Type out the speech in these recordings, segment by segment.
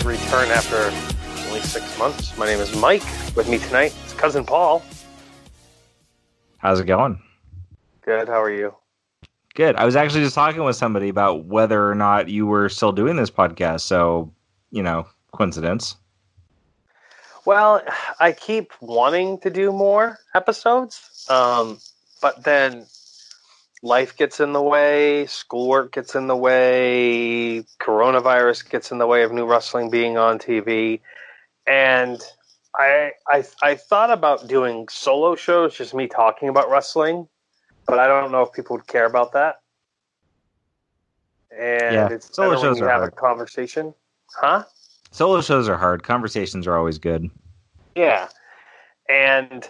Big return after only six months. My name is Mike. With me tonight is cousin Paul. How's it going? Good. How are you? Good. I was actually just talking with somebody about whether or not you were still doing this podcast. So, you know, coincidence. Well, I keep wanting to do more episodes, um, but then life gets in the way, schoolwork gets in the way, coronavirus gets in the way of new wrestling being on TV, and I I I thought about doing solo shows, just me talking about wrestling, but I don't know if people would care about that. And Yeah, it's solo shows you are have a hard. conversation, huh? Solo shows are hard. Conversations are always good. Yeah, and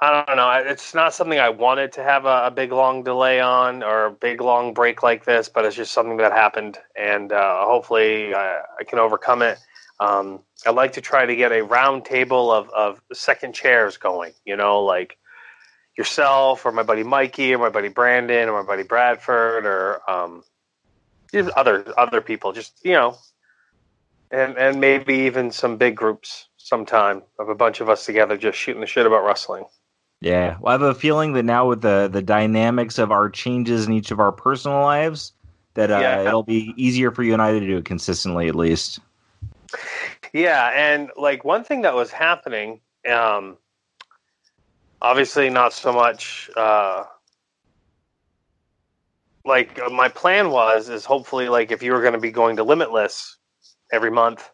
I don't know. It's not something I wanted to have a, a big long delay on or a big long break like this, but it's just something that happened, and uh, hopefully I, I can overcome it. Um, I'd like to try to get a round table of, of second chairs going. You know, like yourself or my buddy Mikey or my buddy Brandon or my buddy Bradford or um, other other people. Just you know, and and maybe even some big groups sometime of a bunch of us together just shooting the shit about wrestling. Yeah. Well, I have a feeling that now with the the dynamics of our changes in each of our personal lives, that uh, Yeah. it'll be easier for you and I to do it consistently, at least. Yeah, and like one thing that was happening, um, obviously not so much. Uh, like uh, my plan was is hopefully like if you were going to be going to Limitless every month,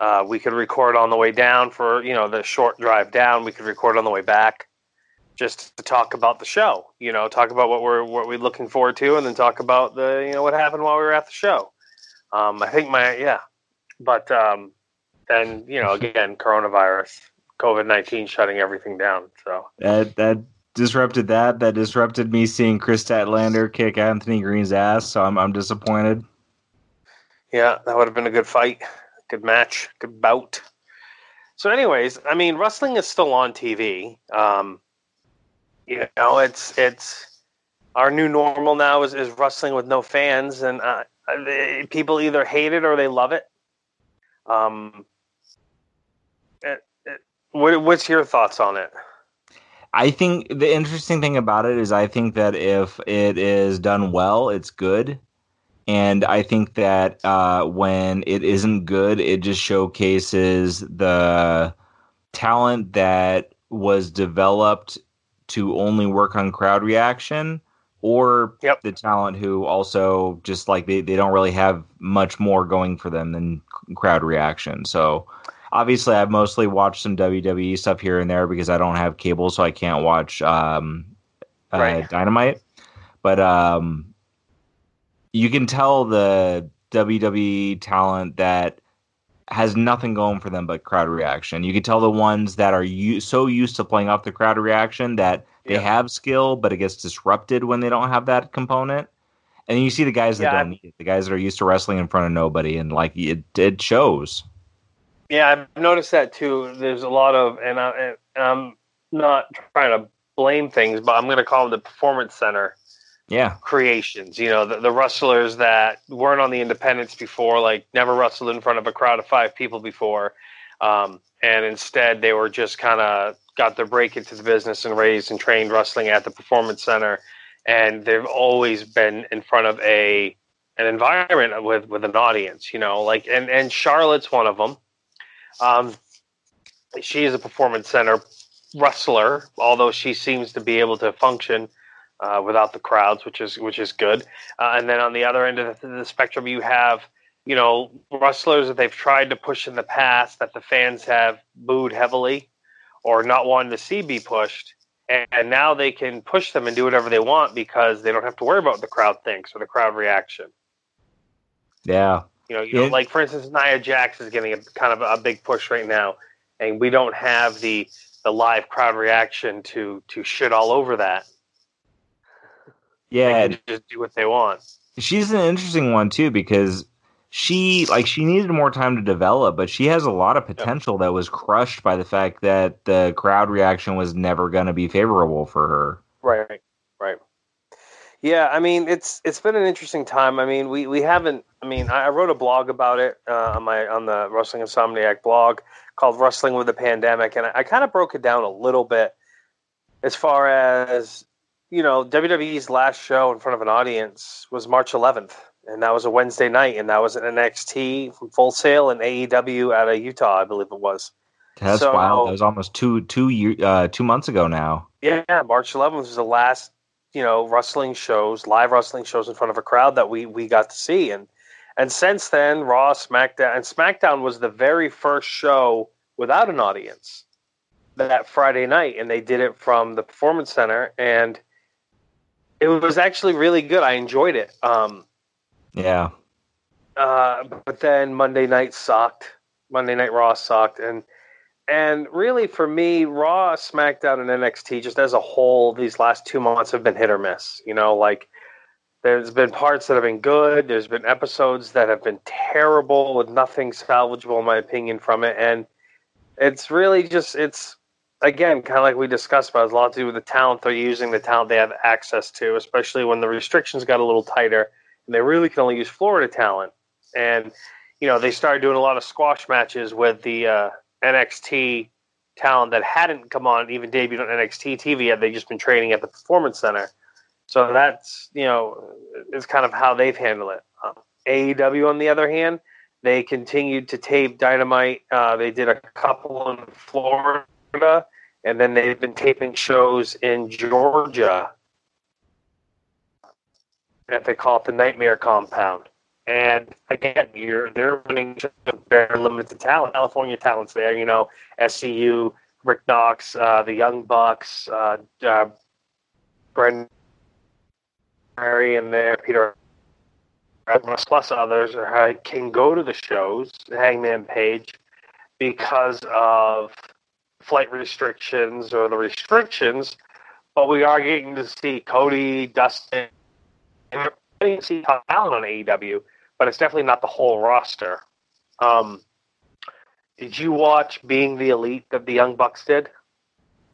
uh, we could record on the way down for you know the short drive down. We could record on the way back, just to talk about the show. You know, talk about what we're what we're looking forward to, and then talk about the you know what happened while we were at the show. Um, I think my yeah, but um, then you know again coronavirus, COVID nineteen shutting everything down. So That that disrupted that. That disrupted me seeing Kris Statlander kick Anthony Green's ass. So I'm I'm disappointed. yeah, that would have been a good fight, good match, good bout. So, anyways, I mean, wrestling is still on TV. Um, you know, it's it's our new normal now is, is wrestling with no fans, and uh, they- people either hate it or they love it. Um, it, it, what, what's your thoughts on it? I think the interesting thing about it is I think that if it is done well, it's good. And I think that uh, when it isn't good, it just showcases the talent that was developed to only work on crowd reaction or Yep. the talent who also just like they, they don't really have much more going for them than crowd reaction. So obviously I've mostly watched some WWE stuff here and there because I don't have cable, so I can't watch um, uh, Right. Dynamite. But um, you can tell the WWE talent that has nothing going for them but crowd reaction. You can tell the ones that are u- so used to playing off the crowd reaction that they Yeah. have skill, but it gets disrupted when they don't have that component. And you see the guys that Yeah, don't need it, the guys that are used to wrestling in front of nobody, and like it, it shows. Yeah, I've noticed that too. There's a lot of, and, I, and I'm not trying to blame things, but I'm going to call them the performance center Yeah, creations. You know, the, the wrestlers that weren't on the independents before, like never wrestled in front of a crowd of five people before, um, and instead they were just kind of got their break into the business and raised and trained wrestling at the performance center, and they've always been in front of a an environment with with an audience. You know, like and and Charlotte's one of them. Um, she is a performance center wrestler, although she seems to be able to function uh, without the crowds, which is which is good. Uh, and then on the other end of the, the spectrum, you have you know wrestlers that they've tried to push in the past that the fans have booed heavily or not wanted to see be pushed. And, and now they can push them and do whatever they want because they don't have to worry about what the crowd thinks or the crowd reaction. yeah, You know, you know, like for instance, Nia Jax is getting a kind of a big push right now, and we don't have the the live crowd reaction to to shit all over that. Yeah. They can just do what they want. she's an interesting one too because she like she needed more time to develop, but she has a lot of potential that was crushed by the fact that the crowd reaction was never going to be favorable for her. Right, right. Yeah, I mean it's it's been an interesting time. I mean we, we haven't. I mean I, wrote a blog about it uh, on my on the Wrestling Insomniac blog called "Wrestling with the Pandemic," and I, I kind of broke it down a little bit as far as you know WWE's last show in front of an audience was March 11th, and that was a Wednesday night, and that was an NXT from Full Sail and AEW out of Utah, I believe it was. That's so, wild. That was almost two two year uh, two months ago now. Yeah, March 11th was the last you know wrestling shows, live wrestling shows in front of a crowd that we we got to see, and and since then, Raw, SmackDown, and SmackDown was the very first show without an audience that Friday night, and they did it from the Performance Center, and it was actually really good. I enjoyed it. Um, yeah. Uh, but then Monday night sucked. Monday Night Raw sucked, and and really, for me, Raw, SmackDown, and NXT, just as a whole, these last two months have been hit or miss. You know, like there's been parts that have been good. There's been episodes that have been terrible with nothing salvageable, in my opinion, from it. And it's really just, it's, again, kind of like we discussed about, it's a lot to do with the talent they're using, the talent they have access to, especially when the restrictions got a little tighter and they really can only use Florida talent. And, you know, they started doing a lot of squash matches with the, uh, NXT talent that hadn't come on, even debuted on NXT TV yet. They've just been training at the Performance Center. So that's, you know, it's kind of how they've handled it. Um, AEW, on the other hand, they continued to tape Dynamite. Uh, they did a couple in Florida, and then they've been taping shows in Georgia. That they call it the Nightmare Compound. And again, you're they're running very limited talent. California talents there, you know, SCU, Rick Knox, uh, the Young Bucks, uh, uh, Brendan Murray, and there, Peter plus others are, can go to the shows, Hangman Page, because of flight restrictions or the restrictions. But we are getting to see Cody, Dustin, and we're getting to see talent on AEW but it's definitely not the whole roster. Um, did you watch Being the Elite that the Young Bucks did?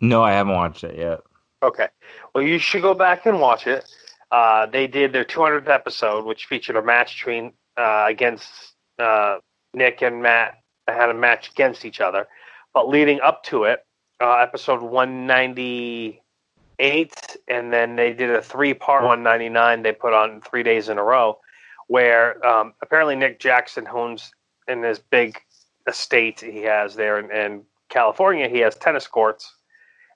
No, I haven't watched it yet. Okay. Well, you should go back and watch it. Uh, they did their 200th episode, which featured a match between uh, against uh, Nick and Matt. They had a match against each other. But leading up to it, uh, episode 198, and then they did a three part 199 they put on three days in a row where um, apparently Nick Jackson owns in his big estate he has there in, in California. He has tennis courts,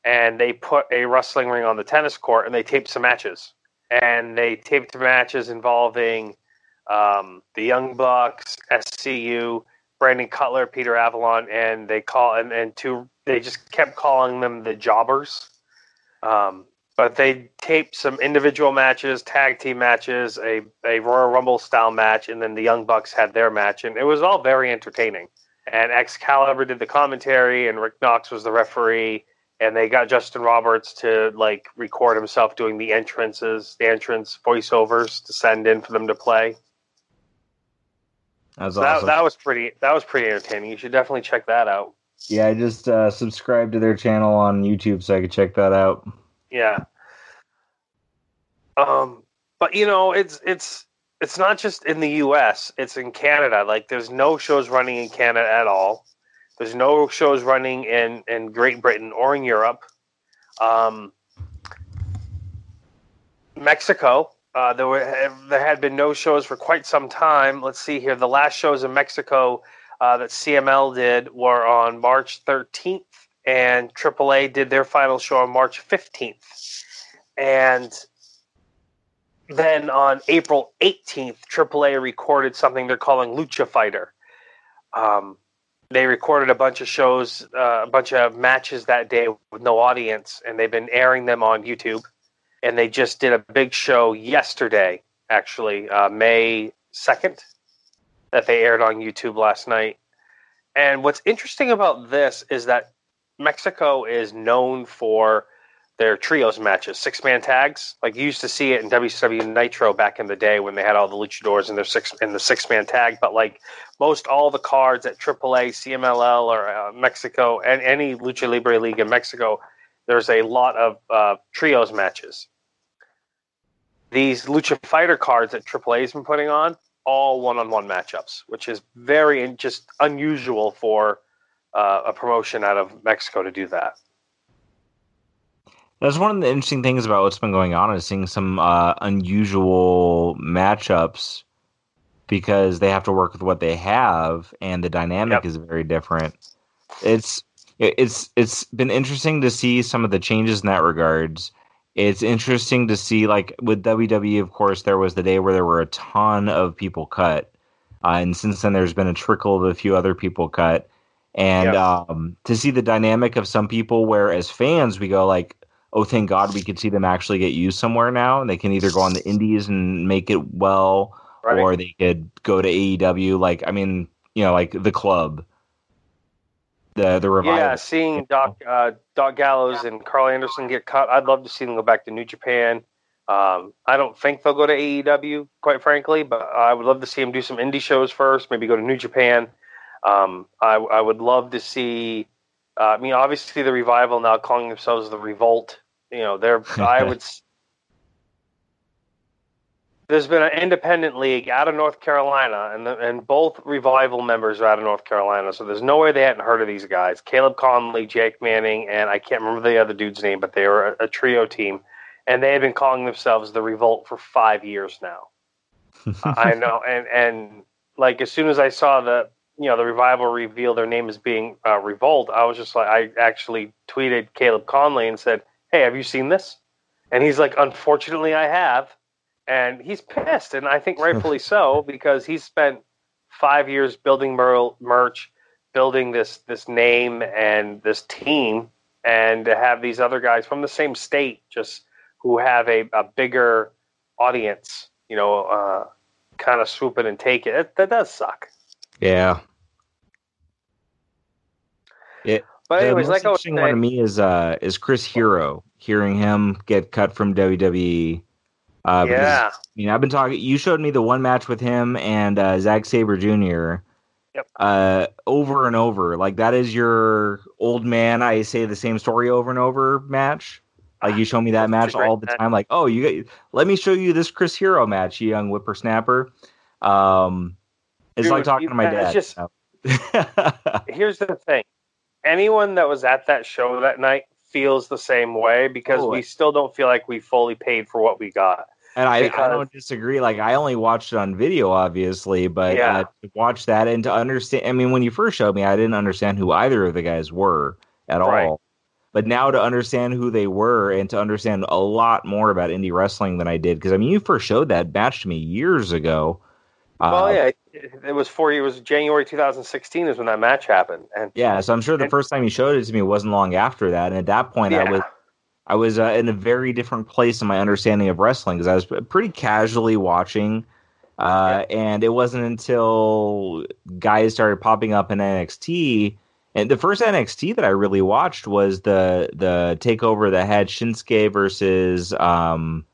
and they put a wrestling ring on the tennis court, and they taped some matches. And they taped matches involving um, the Young Bucks, SCU, Brandon Cutler, Peter Avalon, and they call and, and two. They just kept calling them the Jobbers. Um, but they taped some individual matches, tag team matches, a, a Royal Rumble style match, and then the Young Bucks had their match, and it was all very entertaining. And Excalibur did the commentary, and Rick Knox was the referee, and they got Justin Roberts to like record himself doing the entrances, the entrance voiceovers to send in for them to play. That's so awesome. That, that was pretty. That was pretty entertaining. You should definitely check that out. Yeah, I just uh, subscribed to their channel on YouTube so I could check that out. Yeah. Um, but you know, it's it's it's not just in the U.S. It's in Canada. Like, there's no shows running in Canada at all. There's no shows running in in Great Britain or in Europe. Um, Mexico. Uh, there were there had been no shows for quite some time. Let's see here. The last shows in Mexico uh, that CMLL did were on March 13th, and AAA did their final show on March 15th. And then on April 18th, AAA recorded something they're calling Lucha Fighter. Um, they recorded a bunch of shows, uh, a bunch of matches that day with no audience, and they've been airing them on YouTube. And they just did a big show yesterday, actually, uh, May 2nd, that they aired on YouTube last night. And what's interesting about this is that Mexico is known for their trios matches, six man tags. Like you used to see it in WCW Nitro back in the day when they had all the luchadors in their six in the six man tag. But like most all the cards at AAA, CMLL, or uh, Mexico, and any Lucha Libre league in Mexico, there's a lot of uh, trios matches. These Lucha Fighter cards that AAA's been putting on, all one-on-one matchups, which is very just unusual for uh, a promotion out of Mexico to do that. That's one of the interesting things about what's been going on is seeing some uh, unusual matchups because they have to work with what they have, and the dynamic yep. is very different. It's it's it's been interesting to see some of the changes in that regards. It's interesting to see, like with WWE, of course, there was the day where there were a ton of people cut, uh, and since then there's been a trickle of a few other people cut, and um, to see the dynamic of some people, where as fans we go like, oh, thank God we could see them actually get used somewhere now, and they can either go on the indies and make it well, right. or they could go to AEW. Like, I mean, you know, like the club the the revival. Yeah, seeing Doc uh, Doc Gallows and Karl Anderson get cut, I'd love to see them go back to New Japan. Um, I don't think they'll go to AEW, quite frankly, but I would love to see them do some indie shows first. Maybe go to New Japan. Um, I, I would love to see. Uh, I mean, obviously, the revival now calling themselves the Revolt. You know, they're. I would there's been an independent league out of North Carolina, and the, and both revival members are out of North Carolina. So there's no way they hadn't heard of these guys: Caleb Konley, Jake Manning, and I can't remember the other dude's name, but they were a, a trio team, and they had been calling themselves the Revolt for five years now. I know, and and like as soon as I saw the you know the revival reveal their name as being uh, Revolt, I was just like, I actually tweeted Caleb Konley and said, "Hey, have you seen this?" And he's like, "Unfortunately, I have." And he's pissed, and I think rightfully so because he's spent five years building mer- merch, building this this name and this team, and to have these other guys from the same state just who have a, a bigger audience, you know, uh, kind of swoop in and take it. it. That does suck. Yeah. It, but anyways, the most like interesting one to me is uh is Chris Hero. Hearing him get cut from WWE uh, yeah. Because, I mean, I've been talking. You showed me the one match with him and uh, Zack Sabre Jr. Yep. Uh, over and over. Like that is your old man. I say the same story over and over match. Like you show me that match all the time. Like, oh, you let me show you this Chris Hero match, you young whippersnapper. Um, it's Dude, like talking you, to my dad. Just, here's the thing: anyone that was at that show that night feels the same way because oh, we still don't feel like we fully paid for what we got. And I, I don't disagree. Like I only watched it on video, obviously, but yeah. uh, to watch that and to understand. I mean, when you first showed me, I didn't understand who either of the guys were at right. all. But now to understand who they were and to understand a lot more about indie wrestling than I did, because I mean, you first showed that match to me years ago. Well, uh, yeah, it was four. It was January 2016 is when that match happened, and yeah, so I'm sure the and, first time you showed it to me wasn't long after that, and at that point, yeah. I was I was uh, in a very different place in my understanding of wrestling because I was pretty casually watching. Uh, yeah. And it wasn't until guys started popping up in NXT, and the first NXT that I really watched was the the takeover that had Shinsuke versus um,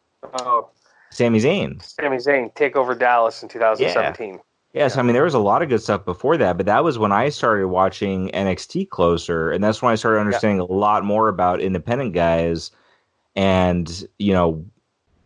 oh, Sami Zayn. Sami Zayn takeover Dallas in 2017. Yeah. Yes, I mean there was a lot of good stuff before that, but that was when I started watching NXT closer, and that's when I started understanding yeah. a lot more about independent guys. And you know,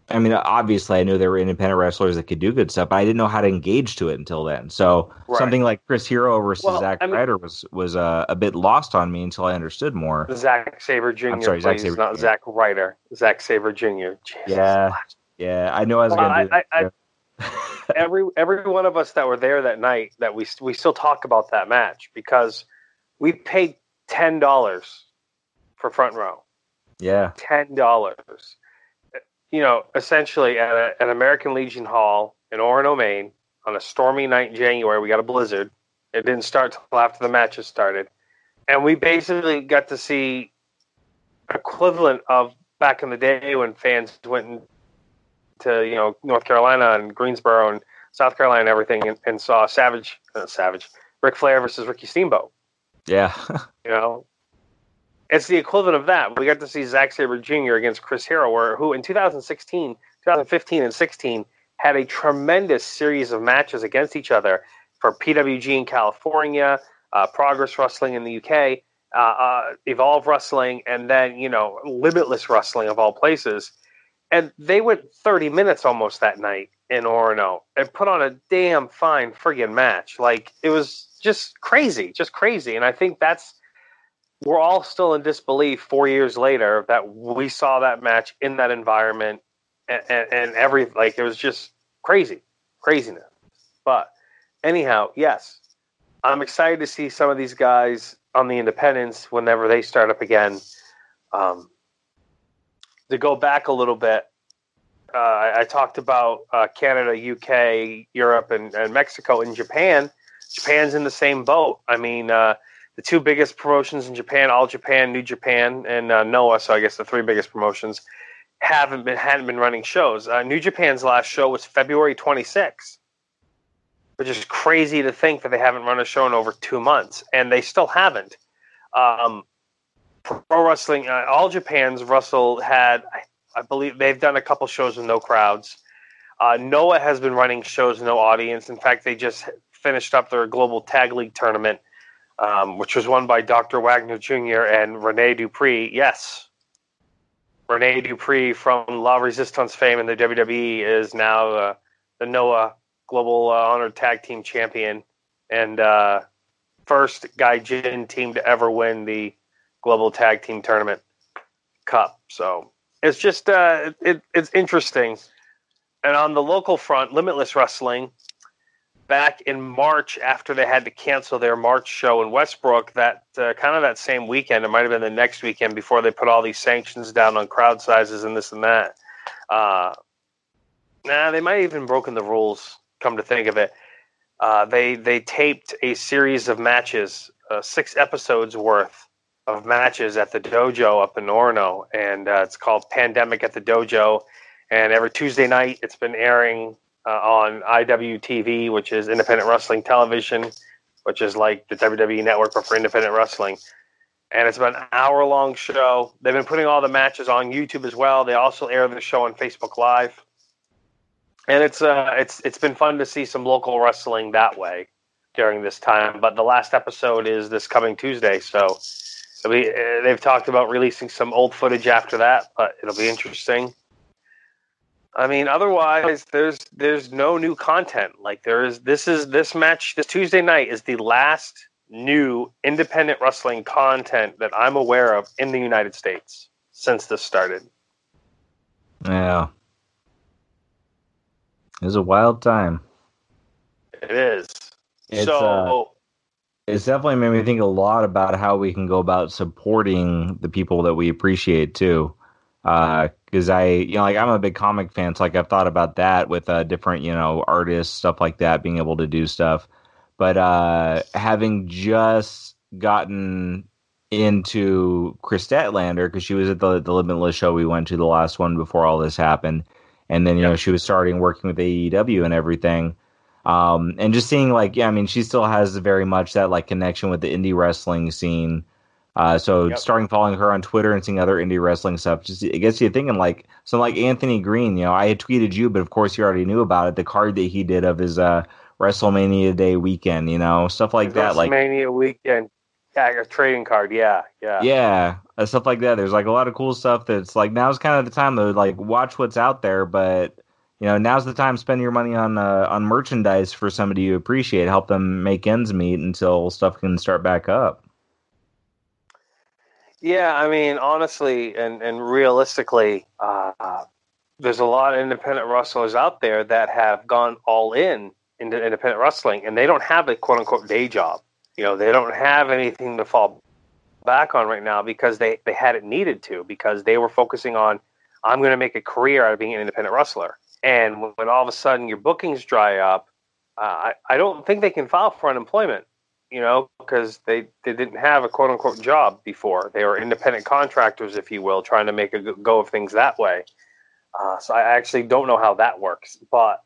I mean, obviously, I knew there were independent wrestlers that could do good stuff, but I didn't know how to engage to it until then. So right. something like Chris Hero versus well, Zack I mean, Ryder was was uh, a bit lost on me until I understood more. Zack Sabre Jr. I'm sorry, Zack Sabre, not Jr. Zack Ryder. Zack Sabre Jr. Jesus. Yeah, yeah, I know I was well, going to. Every every one of us that were there that night that we we still talk about that match because we paid ten dollars for front row. Yeah, ten dollars. You know, essentially at a, an American Legion Hall in Orono, Maine, on a stormy night in January, we got a blizzard. It didn't start till after the matches started, and we basically got to see equivalent of back in the day when fans went and to you know North Carolina and Greensboro and South Carolina and everything, and, and saw Savage, uh, Savage, Ric Flair versus Ricky Steamboat. Yeah, you know, it's the equivalent of that. We got to see Zack Sabre Jr. against Chris Hero, where who in 2016, 2015, and 16 had a tremendous series of matches against each other for PWG in California, uh, Progress Wrestling in the UK, uh, uh, Evolve Wrestling, and then you know Limitless Wrestling of all places and they went 30 minutes almost that night in Orono and put on a damn fine friggin' match. Like it was just crazy, just crazy. And I think that's we're all still in disbelief four years later that we saw that match in that environment and, and, and every like it was just crazy, craziness. But anyhow, yes, I'm excited to see some of these guys on the independents whenever they start up again. Um, to go back a little bit, uh, I, I, talked about uh, Canada, UK, Europe, and, and, Mexico, and Japan. Japan's in the same boat. I mean, uh, the two biggest promotions in Japan, All Japan, New Japan, and uh, Noah. So I guess the three biggest promotions haven't been hadn't been running shows. Uh, New Japan's last show was February 26th, which is crazy to think that they haven't run a show in over two months, and they still haven't. Um, pro wrestling, uh, All Japan's Russell had, I, I, believe, they've done a couple shows with no crowds. Uh, Noah has been running shows with no audience. In fact, they just finished up their global tag league tournament um, which was won by Dr. Wagner Jr. and Rene Dupree. Yes, Rene Dupree from La Resistance fame in the WWE is now uh, the Noah Global uh, Honored Tag Team Champion and uh, first Gaijin team to ever win the Global Tag Team Tournament Cup. So it's just uh, it, it's interesting. And on the local front, Limitless Wrestling back in March after they had to cancel their March show in Westbrook. That uh, kind of that same weekend, it might have been the next weekend before they put all these sanctions down on crowd sizes and this and that. Uh, nah, they might have even broken the rules. Come to think of it, uh, they they taped a series of matches, uh, six episodes worth of matches at the dojo up in Orono, and uh, it's called Pandemic at the Dojo. And every Tuesday night, it's been airing uh, on IWTV, which is Independent Wrestling Television, which is like the WWE network but for independent wrestling. And it's about an hour long show. They've been putting all the matches on YouTube as well. They also air the show on Facebook Live. And it's uh it's it's been fun to see some local wrestling that way during this time. But the last episode is this coming Tuesday, so be, uh, they've talked about releasing some old footage after that, but it'll be interesting. I mean, otherwise, there's there's no new content. Like there is, this is this match this Tuesday night is the last new independent wrestling content that I'm aware of in the United States since this started. Yeah, it's a wild time. It is. It's, so. Uh, it's definitely made me think a lot about how we can go about supporting the people that we appreciate too because uh, I, you know, like I'm a big comic fan, so like I've thought about that with uh, different, you know, artists, stuff like that, being able to do stuff. But uh, having just gotten into Kris Statlander because she was at the the Limitless show we went to, the last one before all this happened, and then you yep. know she was starting working with AEW and everything. Um, and just seeing like, yeah, I mean, she still has very much that like connection with the indie wrestling scene uh, so yep. starting following her on Twitter and seeing other indie wrestling stuff, just it gets you thinking like so like Anthony Green, you know, I had tweeted you, but of course you already knew about it. The card that he did of his uh, WrestleMania Day weekend, you know, stuff like that. Like WrestleMania weekend, yeah, a trading card, yeah, yeah, yeah, uh, stuff like that. There's like a lot of cool stuff that's like now's kind of the time to like watch what's out there, but you know now's the time to spend your money on uh, on merchandise for somebody you appreciate, help them make ends meet until stuff can start back up. Yeah, I mean, honestly and, and realistically, uh, there's a lot of independent wrestlers out there that have gone all in into independent wrestling, and they don't have a quote unquote day job. You know, they don't have anything to fall back on right now because they, they had it needed to because they were focusing on, I'm going to make a career out of being an independent wrestler. And when all of a sudden your bookings dry up, uh, I, I don't think they can file for unemployment you know, because they, they didn't have a quote unquote job before. They were independent contractors, if you will, trying to make a go of things that way. Uh, so I actually don't know how that works, but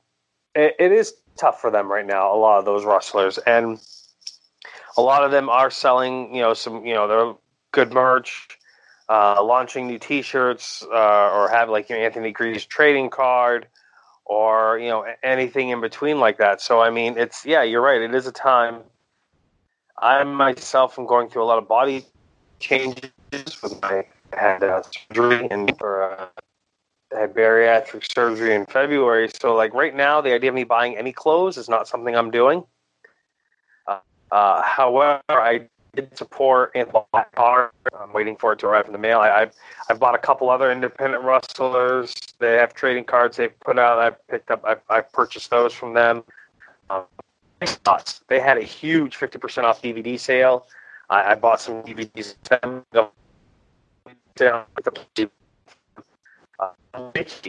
it, it is tough for them right now. A lot of those wrestlers, and a lot of them are selling, you know, some, you know, they're good merch, uh, launching new T-shirts, uh, or have like you know, Anthony Green's trading card, or you know anything in between like that. So I mean, it's yeah, you're right. It is a time I myself am going through a lot of body changes with my I had uh, surgery and for uh, had bariatric surgery in February. So, like right now, the idea of me buying any clothes is not something I'm doing. Uh, uh, however, I did support in Black Card. I'm waiting for it to arrive in the mail. I, have I've bought a couple other independent wrestlers. They have trading cards they've put out. I've picked up. I've, I've purchased those from them. Um, they had a huge 50% off DVD sale. I, I bought some DVDs. Uh,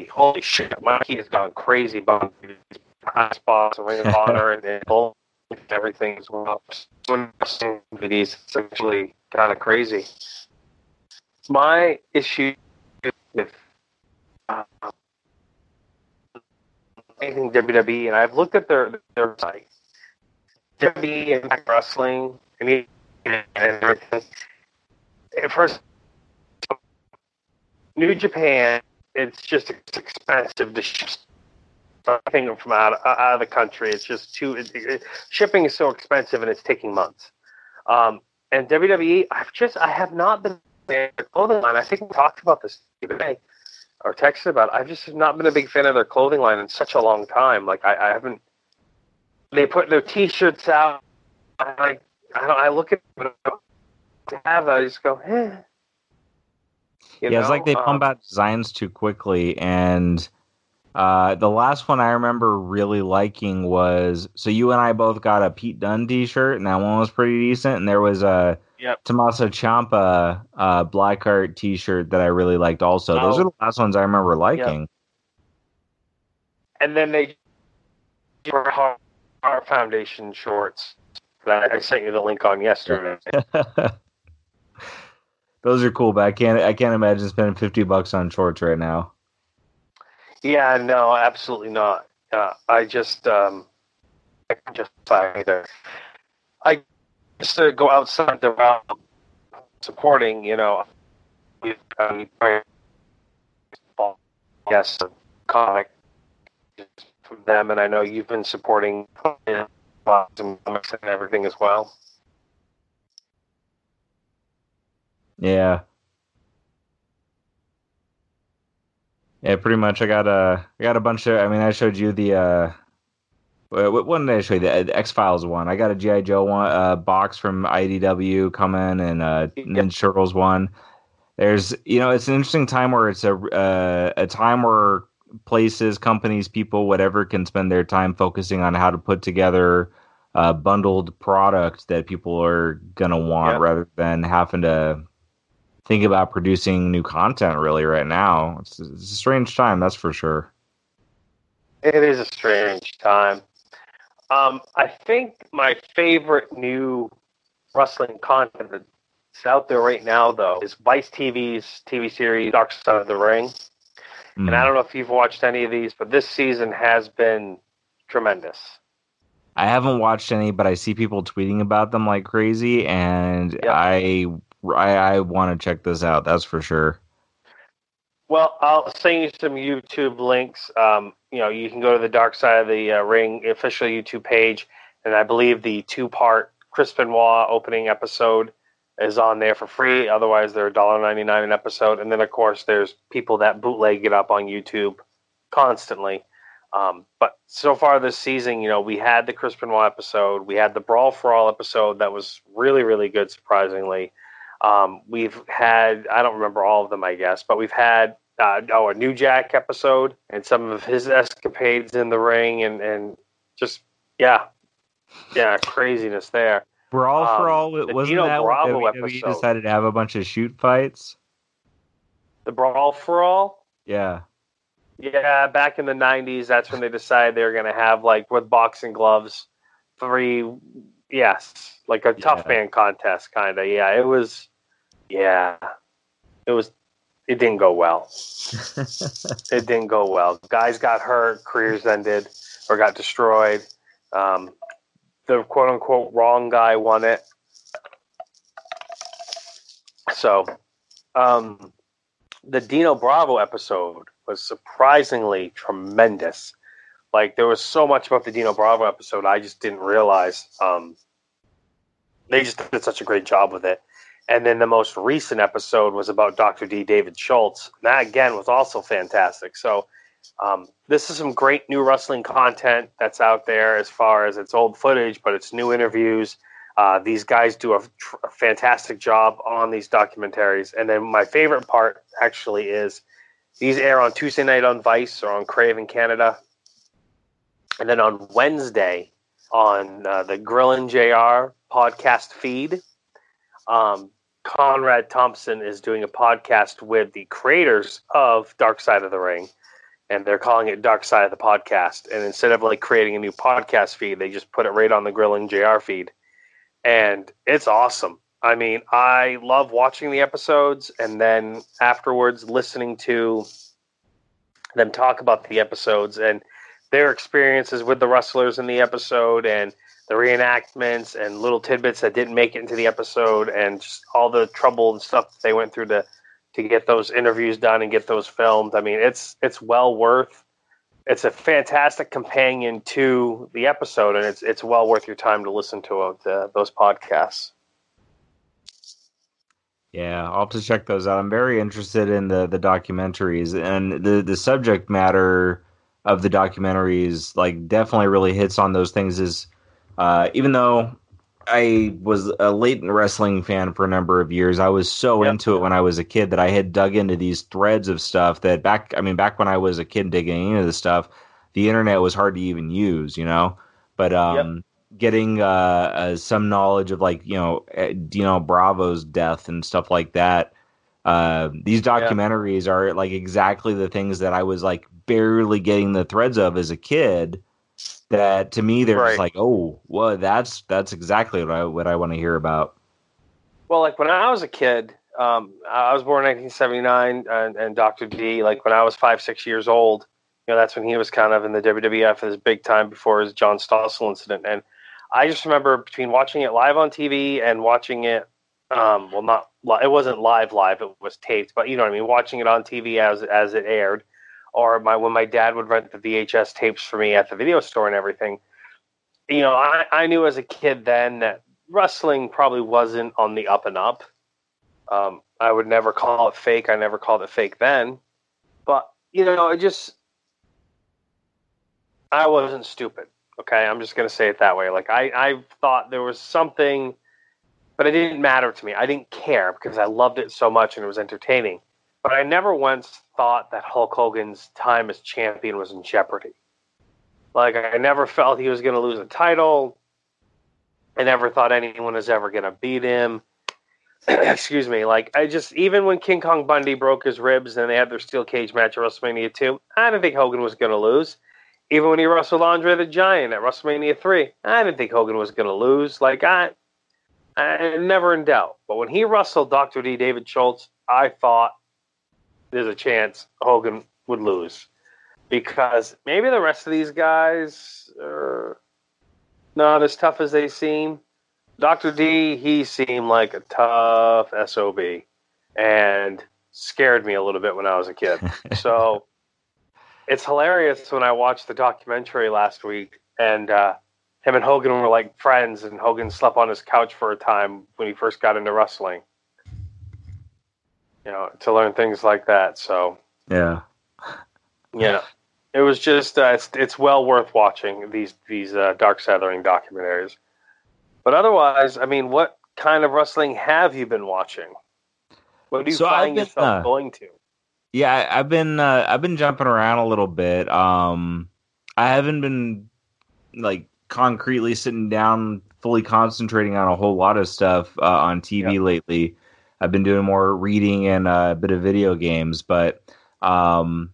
holy shit, Mikey has gone crazy about Pass Box and Ring of Honor and, and everything as well. It's actually kind of crazy. My issue with uh, anything WWE, and I've looked at their their site, WWE and Wrestling, and everything. At First, New Japan, it's just expensive to ship something from out of, out of the country. It's just too it, it, shipping is so expensive, and it's taking months. Um, and WWE, I've just I have not been clothing line. I think we talked about this today or texted about. It. I've just not been a big fan of their clothing line in such a long time. Like I, I haven't. They put their T-shirts out. I. I, I look at them to have. I just go, eh. Yeah, know? it's like they pump um, out designs too quickly, and uh, the last one I remember really liking was so you and I both got a Pete Dunne T-shirt, and that one was pretty decent. And there was a yep. Tommaso Ciampa uh, Blackheart T-shirt that I really liked. Also, oh. those are the last ones I remember liking. Yep. And then they our Foundation shorts that I sent you the link on yesterday. those are cool, but I can't I can't imagine spending fifty bucks on shorts right now. Yeah, no, absolutely not. Uh, I just, um, I can just either. I just to go outside the realm supporting, you know, yes, comic from them, and I know you've been supporting and everything as well. Yeah, Yeah, pretty much. I got a, I got a bunch of. I mean, I showed you the. uh what one did I show you? The, the X Files one. I got a GI Joe one uh, box from IDW coming, and uh, Ninja Turtles one. There's, you know, it's an interesting time where it's a uh, a time where places, companies, people, whatever, can spend their time focusing on how to put together a bundled product that people are gonna want, yep. rather than having to think about producing new content really right now. It's, it's a strange time, that's for sure. It is a strange time. Um, I think my favorite new wrestling content that's out there right now, though, is Vice TV's TV series Dark Side of the Ring. Mm. And I don't know if you've watched any of these, but this season has been tremendous. I haven't watched any, but I see people tweeting about them like crazy, and yep. I I, I want to check this out. That's for sure. Well, I'll send you some YouTube links. Um, you know, you can go to the Dark Side of the uh, Ring official YouTube page, and I believe the two-part Chris Benoit opening episode is on there for free. Otherwise, they're $1.99 an episode. And then, of course, there's people that bootleg it up on YouTube constantly. Um, but so far this season, you know, we had the Chris Benoit episode, we had the Brawl for All episode that was really, really good, surprisingly. Um, we've had I don't remember all of them, I guess, but we've had uh, oh a New Jack episode and some of his escapades in the ring and and just yeah, yeah, craziness there. Brawl um, for all it wasn't Dino that Bravo WWE episode. decided to have a bunch of shoot fights. The Brawl for all. Yeah. Yeah, back in the '90s, that's when they decided they were going to have like with boxing gloves, three Yes, like a tough yeah. man contest, kind of. Yeah, it was. Yeah, it was. It didn't go well. it didn't go well. Guys got hurt, careers ended, or got destroyed. Um, the quote unquote wrong guy won it. So, um, the Dino Bravo episode was surprisingly tremendous. Like there was so much about the Dino Bravo episode I just didn't realize. Um, they just did such a great job with it, And then the most recent episode was about Dr. D. David Schultz. That again was also fantastic. So um, this is some great new wrestling content that's out there as far as it's old footage, but it's new interviews. Uh, these guys do a, tr- a, fantastic job on these documentaries. And then my favorite part actually is these air on Tuesday night on Vice or on Crave in Canada. And then on Wednesday on uh, the Grillin' JR podcast feed, um, Conrad Thompson is doing a podcast with the creators of Dark Side of the Ring and they're calling it Dark Side of the Podcast. And instead of like creating a new podcast feed, they just put it right on the Grillin' JR feed. And it's awesome. I mean, I love watching the episodes and then afterwards listening to them talk about the episodes and their experiences with the wrestlers in the episode and the reenactments and little tidbits that didn't make it into the episode and just all the trouble and stuff that they went through to to get those interviews done and get those filmed. I mean, it's it's well worth. It's a fantastic companion to the episode, and it's it's well worth your time to listen to uh, those podcasts. Yeah, I'll have to check those out. I'm very interested in the the documentaries and the the subject matter of the documentaries. Like, definitely really hits on those things. Is uh, even though I was a latent wrestling fan for a number of years. I was so yep. into it when I was a kid that I had dug into these threads of stuff that back, I mean, back when I was a kid digging into the stuff, the internet was hard to even use, you know? But, um, yep. getting, uh, uh, some knowledge of like, you know, eh, Dino Bravo's death and stuff like that. Uh, these documentaries yep. are like exactly the things that I was like barely getting the threads of as a kid that to me they're right. just like, oh, well, that's that's exactly what I what I want to hear about. Well, like when I was a kid, um, I was born in 1979, and, and Dr. D, like when I was five six years old, you know, that's when he was kind of in the WWF his big time before his John Stossel incident, and I just remember between watching it live on TV and watching it, um, well, not it wasn't live live, it was taped, but you know what I mean, watching it on TV as as it aired or my when my dad would rent the VHS tapes for me at the video store and everything. You know, I, I knew as a kid then that wrestling probably wasn't on the up and up. Um, I would never call it fake. I never called it fake then, but you know, it just I wasn't stupid. Okay, I'm just gonna say it that way. Like I, I thought there was something, but it didn't matter to me. I didn't care because I loved it so much and it was entertaining. But I never once thought that Hulk Hogan's time as champion was in jeopardy. Like I never felt he was going to lose a title. I never thought anyone was ever going to beat him. Excuse me. Like I just even when King Kong Bundy broke his ribs and they had their steel cage match at WrestleMania two, I didn't think Hogan was going to lose. Even when he wrestled Andre the Giant at WrestleMania three, I didn't think Hogan was going to lose. Like I, I never in doubt. But when he wrestled Dr. D. David Schultz, I thought there's a chance Hogan would lose because maybe the rest of these guys are not as tough as they seem. Dr. D, he seemed like a tough SOB and scared me a little bit when I was a kid. so it's hilarious when I watched the documentary last week and uh, him and Hogan were like friends, and Hogan slept on his couch for a time when he first got into wrestling you know, to learn things like that. So yeah, yeah, it was just uh, it's it's well worth watching these these uh, Dark Side documentaries. But otherwise, I mean, what kind of wrestling have you been watching? What do you so find been, yourself uh, going to? Yeah, I've been uh, I've been jumping around a little bit. Um, I haven't been like concretely sitting down, fully concentrating on a whole lot of stuff uh, on TV lately. I've been doing more reading and uh, a bit of video games, but um,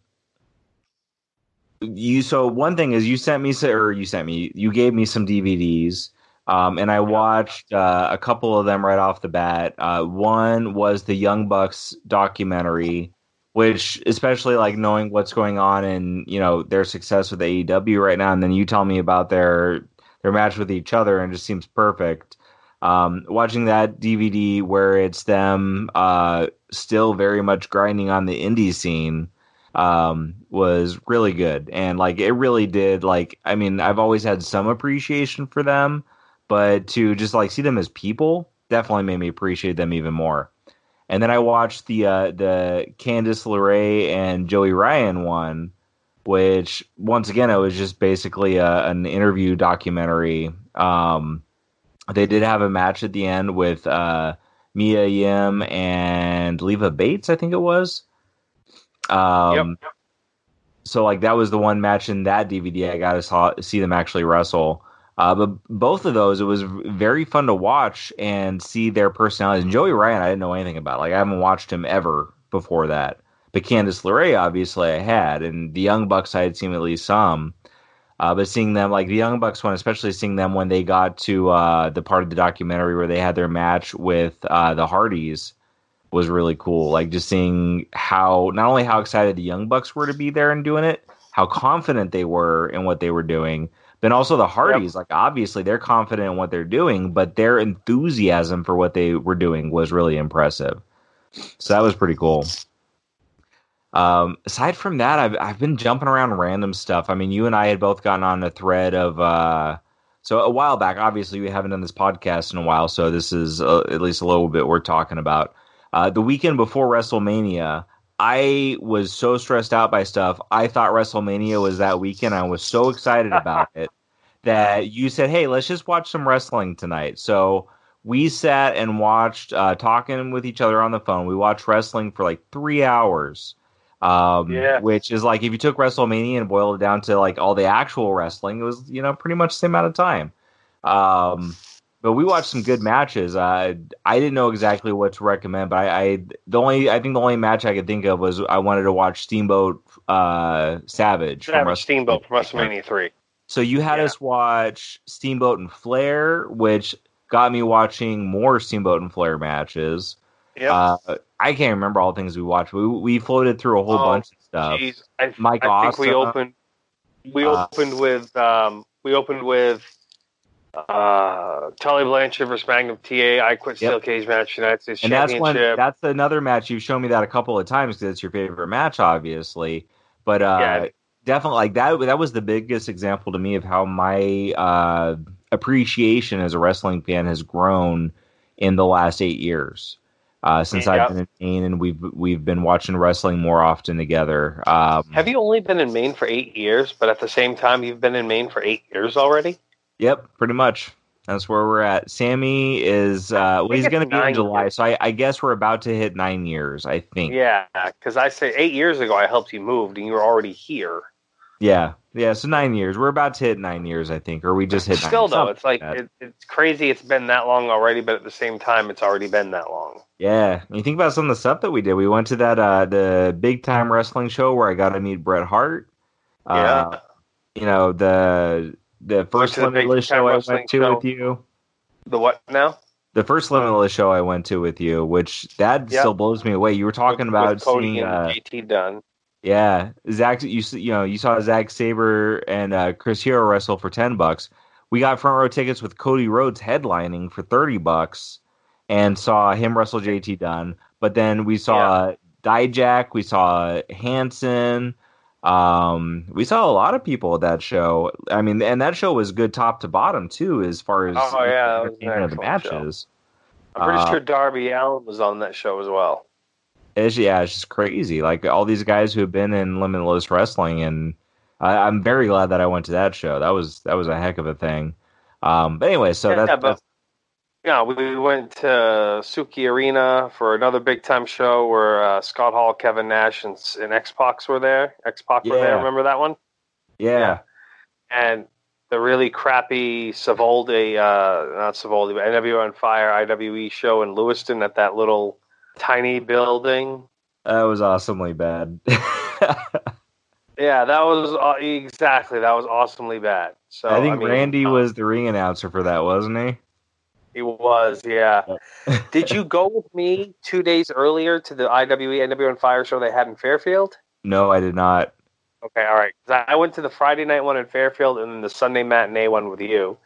you. So one thing is you sent me, or you sent me, you gave me some DVDs. Um, and I watched uh, a couple of them right off the bat. Uh, one was the Young Bucks documentary, which, especially like knowing what's going on and you know their success with AEW right now, and then you tell me about their their match with each other, and it just seems perfect. Um, watching that DVD where it's them uh, still very much grinding on the indie scene um, was really good, and like it really did. Like, I mean, I've always had some appreciation for them, but to just like see them as people definitely made me appreciate them even more. And then I watched the uh, the Candice LeRae and Joey Ryan one, which once again it was just basically a, an interview documentary. Um, they did have a match at the end with uh, Mia Yim and Leva Bates, I think it was. Um, yep. So like that was the one match in that DVD I got to saw, see them actually wrestle. Uh, but both of those, it was very fun to watch and see their personalities. And Joey Ryan, I didn't know anything about. Like I haven't watched him ever before that. But Candice LeRae, obviously, I had, and the Young Bucks, I had seen at least some. Uh, but seeing them, like the Young Bucks one, especially seeing them when they got to uh, the part of the documentary where they had their match with uh, the Hardys, was really cool. Like just seeing how not only how excited the Young Bucks were to be there and doing it, how confident they were in what they were doing. Then also the Hardys, yep. like obviously they're confident in what they're doing, but their enthusiasm for what they were doing was really impressive. So that was pretty cool. Um, aside from that, I've I've been jumping around random stuff. I mean, you and I had both gotten on a thread of uh, so a while back. Obviously, we haven't done this podcast in a while, so this is uh, at least a little bit we're talking about. Uh, the weekend before WrestleMania, I was so stressed out by stuff. I thought WrestleMania was that weekend. I was so excited about it that you said, "Hey, let's just watch some wrestling tonight." So we sat and watched, uh, talking with each other on the phone. We watched wrestling for like three hours. Um, yeah. Which is like if you took WrestleMania and boiled it down to like all the actual wrestling, it was you know pretty much the same amount of time. Um, but we watched some good matches. Uh, I didn't know exactly what to recommend, but I, I, the only I think the only match I could think of was I wanted to watch Steamboat uh, Savage. Savage from Steamboat from WrestleMania three. So you had yeah. us watch Steamboat and Flair, which got me watching more Steamboat and Flair matches. Yeah. Uh, I can't remember all the things we watched. We we floated through a whole oh, bunch of stuff. Geez. I, Mike I Awesome. think we opened. We uh, opened with um, we opened with uh, Tully Blanchard versus Magnum TA. I quit steel yep. cage match United States and that's when that's another match you've shown me that a couple of times because it's your favorite match, obviously. But uh, yeah. definitely like that. That was the biggest example to me of how my uh, appreciation as a wrestling fan has grown in the last eight years. Uh, since I've been in Maine and we've we've been watching wrestling more often together. Um, Have you only been in Maine for eight years, but at the same time you've been in Maine for eight years already? Yep, pretty much. That's where we're at. Sammy is uh, well, he's going to be in July, years. so I, I, guess we're about to hit nine years. I think. Yeah, because I say eight years ago I helped you move, and you were already here. Yeah, yeah. So nine years. We're about to hit nine years, I think, or we just hit. Still, though, it's like it, it's crazy. It's been that long already, but at the same time, it's already been that long. Yeah, you think about some of the stuff that we did. We went to that uh, the big time wrestling show where I got to meet Bret Hart. Uh, yeah. You know the the first limitless show I went to show. with you. The what now? The first limitless show I went to with you, which that yep. still blows me away. You were talking with, about with Cody seeing uh, JT Dunn. Yeah, Zack, You you know you saw Zack Sabre and uh, Chris Hero wrestle for ten bucks. We got front row tickets with Cody Rhodes headlining for thirty bucks, and saw him wrestle JT Dunn. But then we saw yeah. Dijak, we saw Hanson, um, we saw a lot of people at that show. I mean, and that show was good top to bottom too, as far as oh yeah, the matches. Show. I'm pretty uh, sure Darby Allin was on that show as well. It's, yeah, it's just crazy. Like all these guys who have been in Limitless Wrestling, and I, am very glad that I went to that show. That was that was a heck of a thing. Um, but anyway, so yeah, that, that's yeah, we went to Sukee Arena for another big time show where uh, Scott Hall, Kevin Nash, and, and X Pac were there. X Pac yeah. were there. Remember that one? Yeah. And the really crappy Savoldi, uh, not Savoldi, but NWO on Fire IWE show in Lewiston at that little tiny building. That was awesomely bad. yeah, that was uh, exactly that was awesomely bad. So I think I mean, Randy um, was the ring announcer for that, wasn't he? He was, yeah. Did you go with me two days earlier to the IWE NWO and Fire show they had in Fairfield? No, I did not. Okay, all right. I went to the Friday night one in Fairfield and then the Sunday matinee one with you.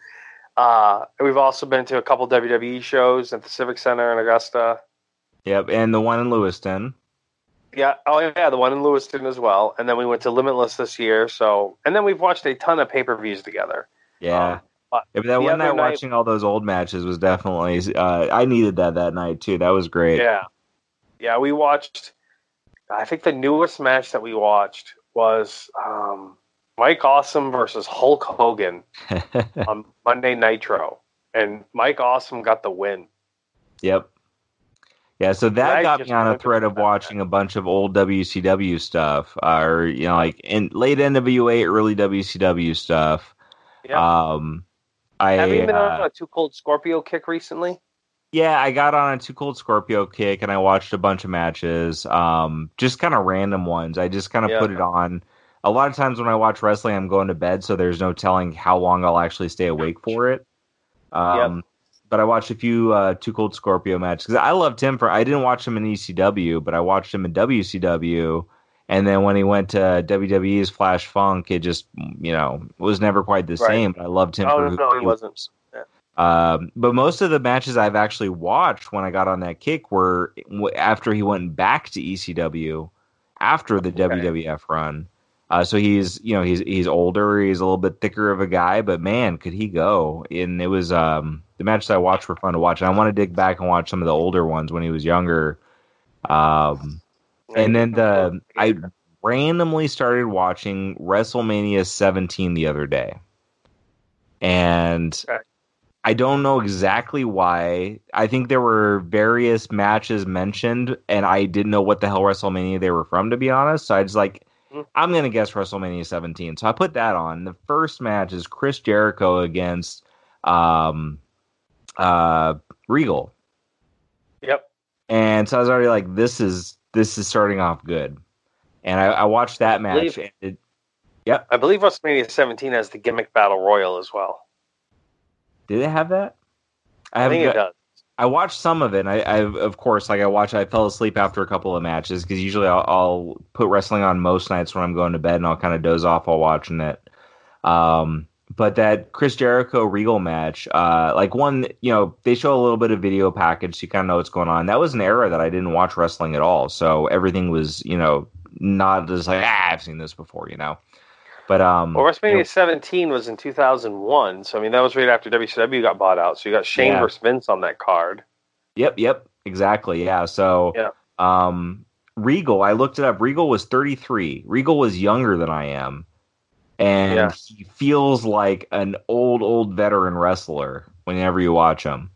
Uh, we've also been to a couple WWE shows at the Civic Center in Augusta. Yep, and the one in Lewiston. Yeah, oh yeah, the one in Lewiston as well. And then we went to Limitless this year. So, and then we've watched a ton of pay per views together. Yeah. Um, yeah, but that one night, night, watching all those old matches was definitely. Uh, I needed that that night too. That was great. Yeah, yeah. We watched. I think the newest match that we watched was um, Mike Awesome versus Hulk Hogan on Monday Nitro, and Mike Awesome got the win. Yep. Yeah, so that got me on a thread of watching a bunch of old WCW stuff, uh, or you know, like in late NWA, early WCW stuff. Yeah. Um, I have you been uh, on a 2 Cold Scorpio kick recently? Yeah, I got on a 2 Cold Scorpio kick, and I watched a bunch of matches, um, just kind of random ones. I just kind of yeah. put it on. A lot of times when I watch wrestling, I'm going to bed, so there's no telling how long I'll actually stay awake for it. Um, yep but I watched a few uh, 2 Cold Scorpio matches because I loved him for. I didn't watch him in ECW, but I watched him in WCW. And then when he went to WWE's Flash Funk, it just you know was never quite the right. same. But I loved him. Oh for no, he, he wasn't. Yeah. Um, but most of the matches I've actually watched when I got on that kick were after he went back to ECW after the okay. WWF run. Uh, so he's you know he's he's older, he's a little bit thicker of a guy, but man, could he go? And it was um, the matches I watched were fun to watch. And I want to dig back and watch some of the older ones when he was younger. Um, and then the I randomly started watching WrestleMania 17 the other day, and I don't know exactly why. I think there were various matches mentioned, and I didn't know what the hell WrestleMania they were from, to be honest. So I just like. Hmm. I'm gonna guess WrestleMania 17. So I put that on. The first match is Chris Jericho against um, uh, Regal. Yep. And so I was already like, this is this is starting off good. And I, I watched that match. Believe, it, yep. I believe WrestleMania 17 has the gimmick battle royal as well. Did they have that? I, I think got, it does. I watched some of it. I, I, of course, like I watched. I fell asleep after a couple of matches because usually I'll, I'll, put wrestling on most nights when I'm going to bed, and I'll kind of doze off while watching it. Um, but that Chris Jericho Regal match, uh, like one, you know, they show a little bit of video package, so you kind of know what's going on. That was an era that I didn't watch wrestling at all, so everything was, you know, not just like ah, I've seen this before, you know. But um, well, WrestleMania you know, 17 was in 2001, so I mean that was right after WCW got bought out. So you got Shane yeah. versus Vince on that card. Yep, yep, exactly, yeah. So yeah. um, Regal, I looked it up. Regal was 33. Regal was younger than I am and yeah. he feels like an old, old veteran wrestler whenever you watch him.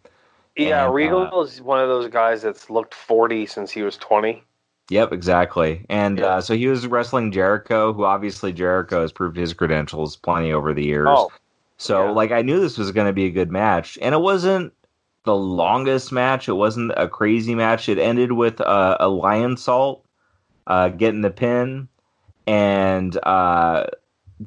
Yeah, and, Regal uh, is one of those guys that's looked 40 since he was 20. Yep, exactly. And yeah. uh, so he was wrestling Jericho, who obviously Jericho has proved his credentials plenty over the years. Oh, so, yeah. like, I knew this was going to be a good match. And it wasn't the longest match, it wasn't a crazy match. It ended with uh, a Lionsault uh, getting the pin. And uh,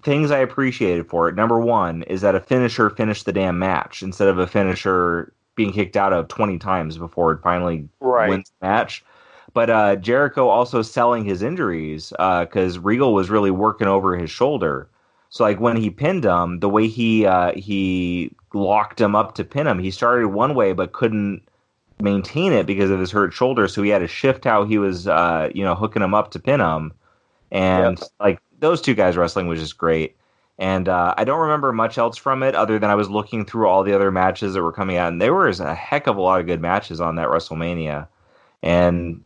things I appreciated for it. Number one is that a finisher finished the damn match instead of a finisher being kicked out of 20 times before it finally right. wins the match. But uh, Jericho also selling his injuries because uh, Regal was really working over his shoulder. So like when he pinned him, the way he uh, he locked him up to pin him, he started one way but couldn't maintain it because of his hurt shoulder. So he had to shift how he was uh, you know hooking him up to pin him. And yep. like those two guys wrestling was just great. And uh, I don't remember much else from it other than I was looking through all the other matches that were coming out, and there was a heck of a lot of good matches on that WrestleMania. And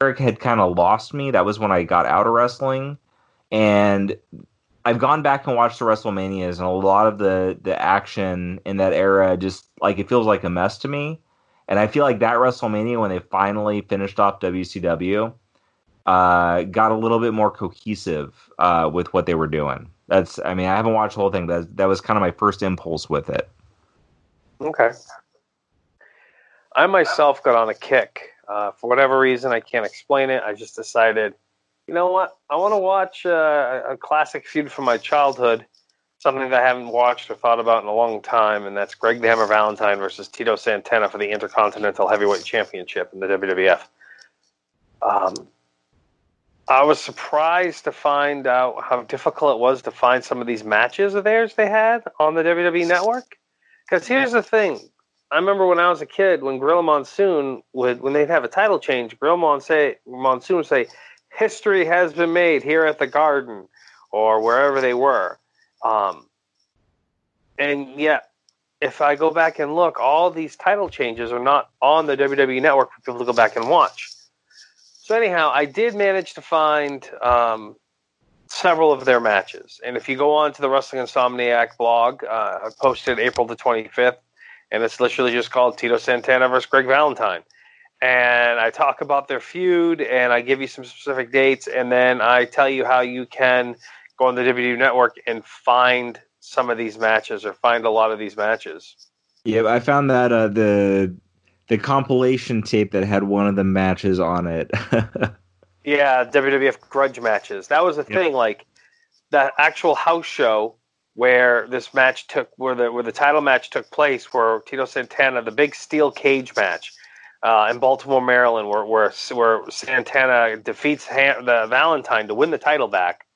Eric had kind of lost me. That was when I got out of wrestling, and I've gone back and watched the WrestleManias, and a lot of the the action in that era just like it feels like a mess to me. And I feel like that WrestleMania when they finally finished off WCW uh, got a little bit more cohesive uh, with what they were doing. That's, I mean, I haven't watched the whole thing, but that was kind of my first impulse with it. Okay. I myself got on a kick. Uh, for whatever reason, I can't explain it. I just decided, you know what? I want to watch uh, a classic feud from my childhood, something that I haven't watched or thought about in a long time, and that's Greg the Hammer Valentine versus Tito Santana for the Intercontinental Heavyweight Championship in the WWF. Um, I was surprised to find out how difficult it was to find some of these matches of theirs they had on the WWE network. Because here's the thing. I remember when I was a kid, when Gorilla Monsoon would, when they'd have a title change, Gorilla Monsoon, Monsoon would say, "History has been made here at the Garden," or wherever they were. Um, and yet, if I go back and look, all these title changes are not on the WWE Network for people to go back and watch. So anyhow, I did manage to find um, several of their matches, and if you go on to the Wrestling Insomniac blog, uh, I posted April the 25th, and it's literally just called Tito Santana versus Greg Valentine and I talk about their feud and I give you some specific dates and then I tell you how you can go on the WWE network and find some of these matches or find a lot of these matches. Yeah, I found that uh, the the compilation tape that had one of the matches on it. yeah, WWF grudge matches. That was the yep. thing like that actual house show where this match took where the where the title match took place where Tito Santana the big steel cage match uh, in Baltimore, Maryland, where where, where Santana defeats Han- the Valentine to win the title back,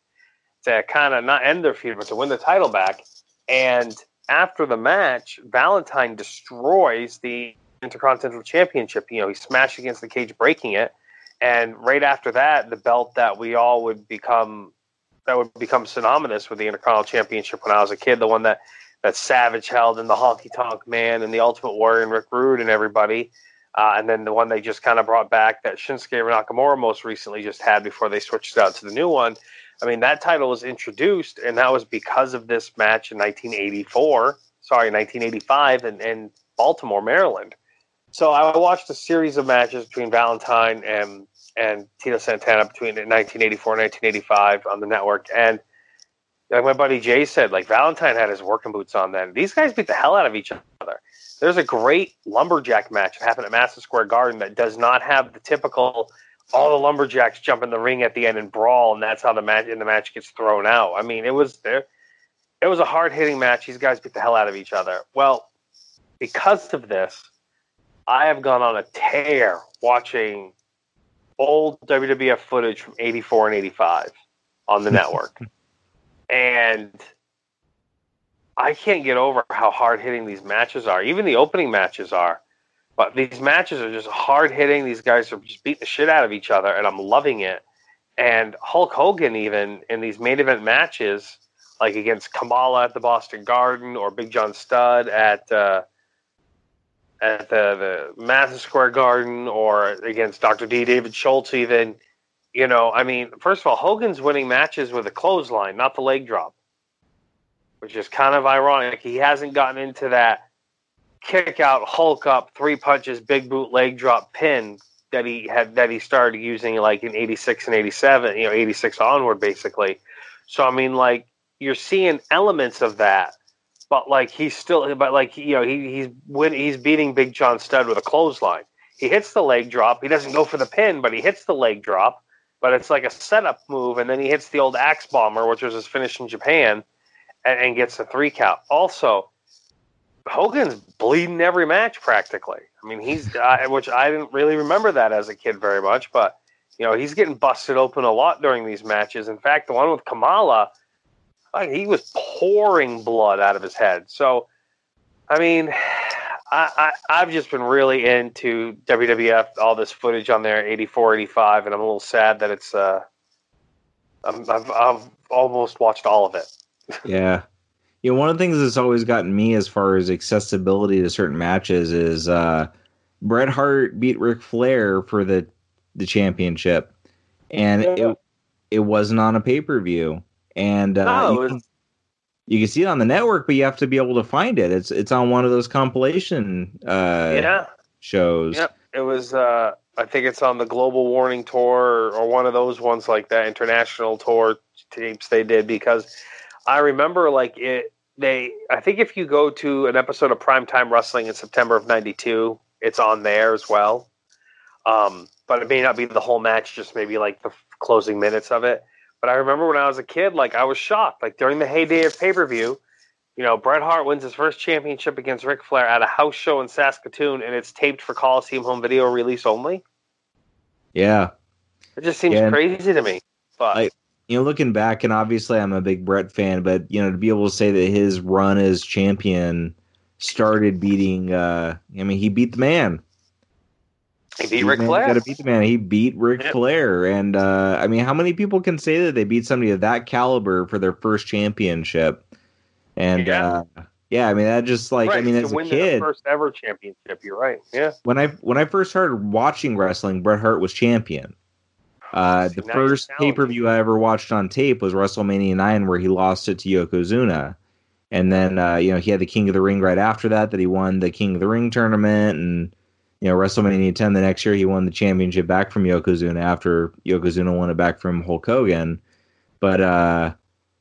to kind of not end their feud, but to win the title back. And after the match, Valentine destroys the Intercontinental Championship. You know, he smashed against the cage, breaking it. And right after that, the belt that we all would become that would become synonymous with the Intercontinental Championship when I was a kid, the one that that Savage held and the Honky Tonk Man and the Ultimate Warrior and Rick Rude and everybody. Uh, and then the one they just kind of brought back that Shinsuke Nakamura most recently just had before they switched it out to the new one. I mean, that title was introduced, and that was because of this match in 1984. Sorry, 1985 in, in Baltimore, Maryland. So I watched a series of matches between Valentine and and Tito Santana between 1984 and 1985 on the network, and like my buddy Jay said, like Valentine had his working boots on then. These guys beat the hell out of each other. There's a great lumberjack match that happened at Madison Square Garden that does not have the typical all the lumberjacks jump in the ring at the end and brawl, and that's how the match and the match gets thrown out. I mean, it was there. It was a hard hitting match. These guys beat the hell out of each other. Well, because of this, I have gone on a tear watching old WWF footage from '84 and '85 on the network, and I can't get over how hard hitting these matches are. Even the opening matches are. But these matches are just hard hitting. These guys are just beating the shit out of each other, and I'm loving it. And Hulk Hogan, even in these main event matches, like against Kamala at the Boston Garden or Big John Studd at uh, at the, the Madison Square Garden or against Dr. D. David Schultz, even, you know, I mean, first of all, Hogan's winning matches with a clothesline, not the leg drop which is kind of ironic. He hasn't gotten into that kick out, Hulk up, three punches, big boot leg drop pin that he had that he started using like in 86 and 87, you know, 86 onward basically. So I mean like you're seeing elements of that, but like he's still but like you know, he he's when he's beating Big John Studd with a clothesline. He hits the leg drop. He doesn't go for the pin, but he hits the leg drop. But it's like a setup move, and then he hits the old axe bomber, which was his finish in Japan and, and gets a three count. Also, Hogan's bleeding every match practically. I mean, he's uh, which I didn't really remember that as a kid very much, but you know, he's getting busted open a lot during these matches. In fact, the one with Kamala, he was pouring blood out of his head. So, I mean, I, I have just been really into WWF, all this footage on there, 84, 85, and I'm a little sad that it's uh, I've, I've almost watched all of it yeah. You know, one of the things that's always gotten me as far as accessibility to certain matches is uh, Bret Hart beat Ric Flair for the the championship, and yeah. it it wasn't on a pay per view, and uh, no, you, can, you, can, see it on the network, but you have to be able to find it. It's it's on one of those compilation uh, yeah shows. Yep, it was. Uh, I think it's on the Global Warning Tour or, or one of those ones like that international tour tapes they did because I remember like it. They, I think if you go to an episode of Primetime Wrestling in September of '92, it's on there as well. Um, but it may not be the whole match, just maybe like the closing minutes of it. But I remember when I was a kid, like I was shocked. Like during the heyday of pay per view, you know, Bret Hart wins his first championship against Ric Flair at a house show in Saskatoon, and it's taped for Coliseum home video release only. Yeah, it just seems yeah. crazy to me. But I, you know, looking back, and obviously I'm a big Bret fan, but you know, to be able to say that his run as champion started beating, uh, I mean, he beat the man. He beat Ric Flair. Got to beat the man. He beat Ric yep. Flair, and uh, I mean, how many people can say that they beat somebody of that caliber for their first championship? And yeah. uh, Yeah, I mean that just like I Right, mean to as a kid first ever championship. You're right. Yeah. when I when I first started watching wrestling, Bret Hart was champion. Uh, See, the first pay per view I ever watched on tape was WrestleMania nine, where he lost it to Yokozuna, and then uh, you know he had the King of the Ring right after that. That he won the King of the Ring tournament, and you know WrestleMania ten the next year he won the championship back from Yokozuna after Yokozuna won it back from Hulk Hogan. But uh,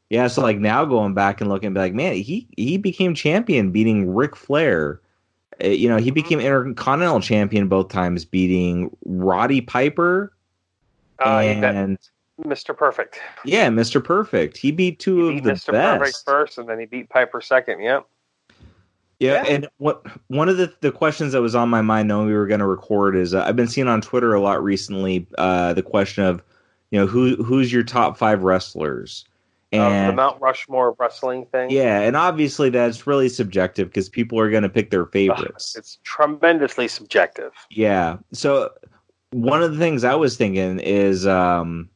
yeah, so like now going back and looking, be like, man, he he became champion beating Ric Flair. Uh, You know, he became intercontinental champion both times, beating Roddy Piper Uh, and Mr. Perfect. yeah, Mr. Perfect. He beat two He of the Mr. Perfect best. first, and then he beat Piper second. Yep. Yeah, Yeah. and what one of the the questions that was on my mind knowing we were going to record is uh, I've been seeing on Twitter a lot recently uh, the question of you know who who's your top five wrestlers Uh, the Mount Rushmore wrestling thing. yeah, and obviously that's really subjective because people are going to pick their Ugh, favorites. It's tremendously subjective. Yeah. So one of the things I was thinking is um,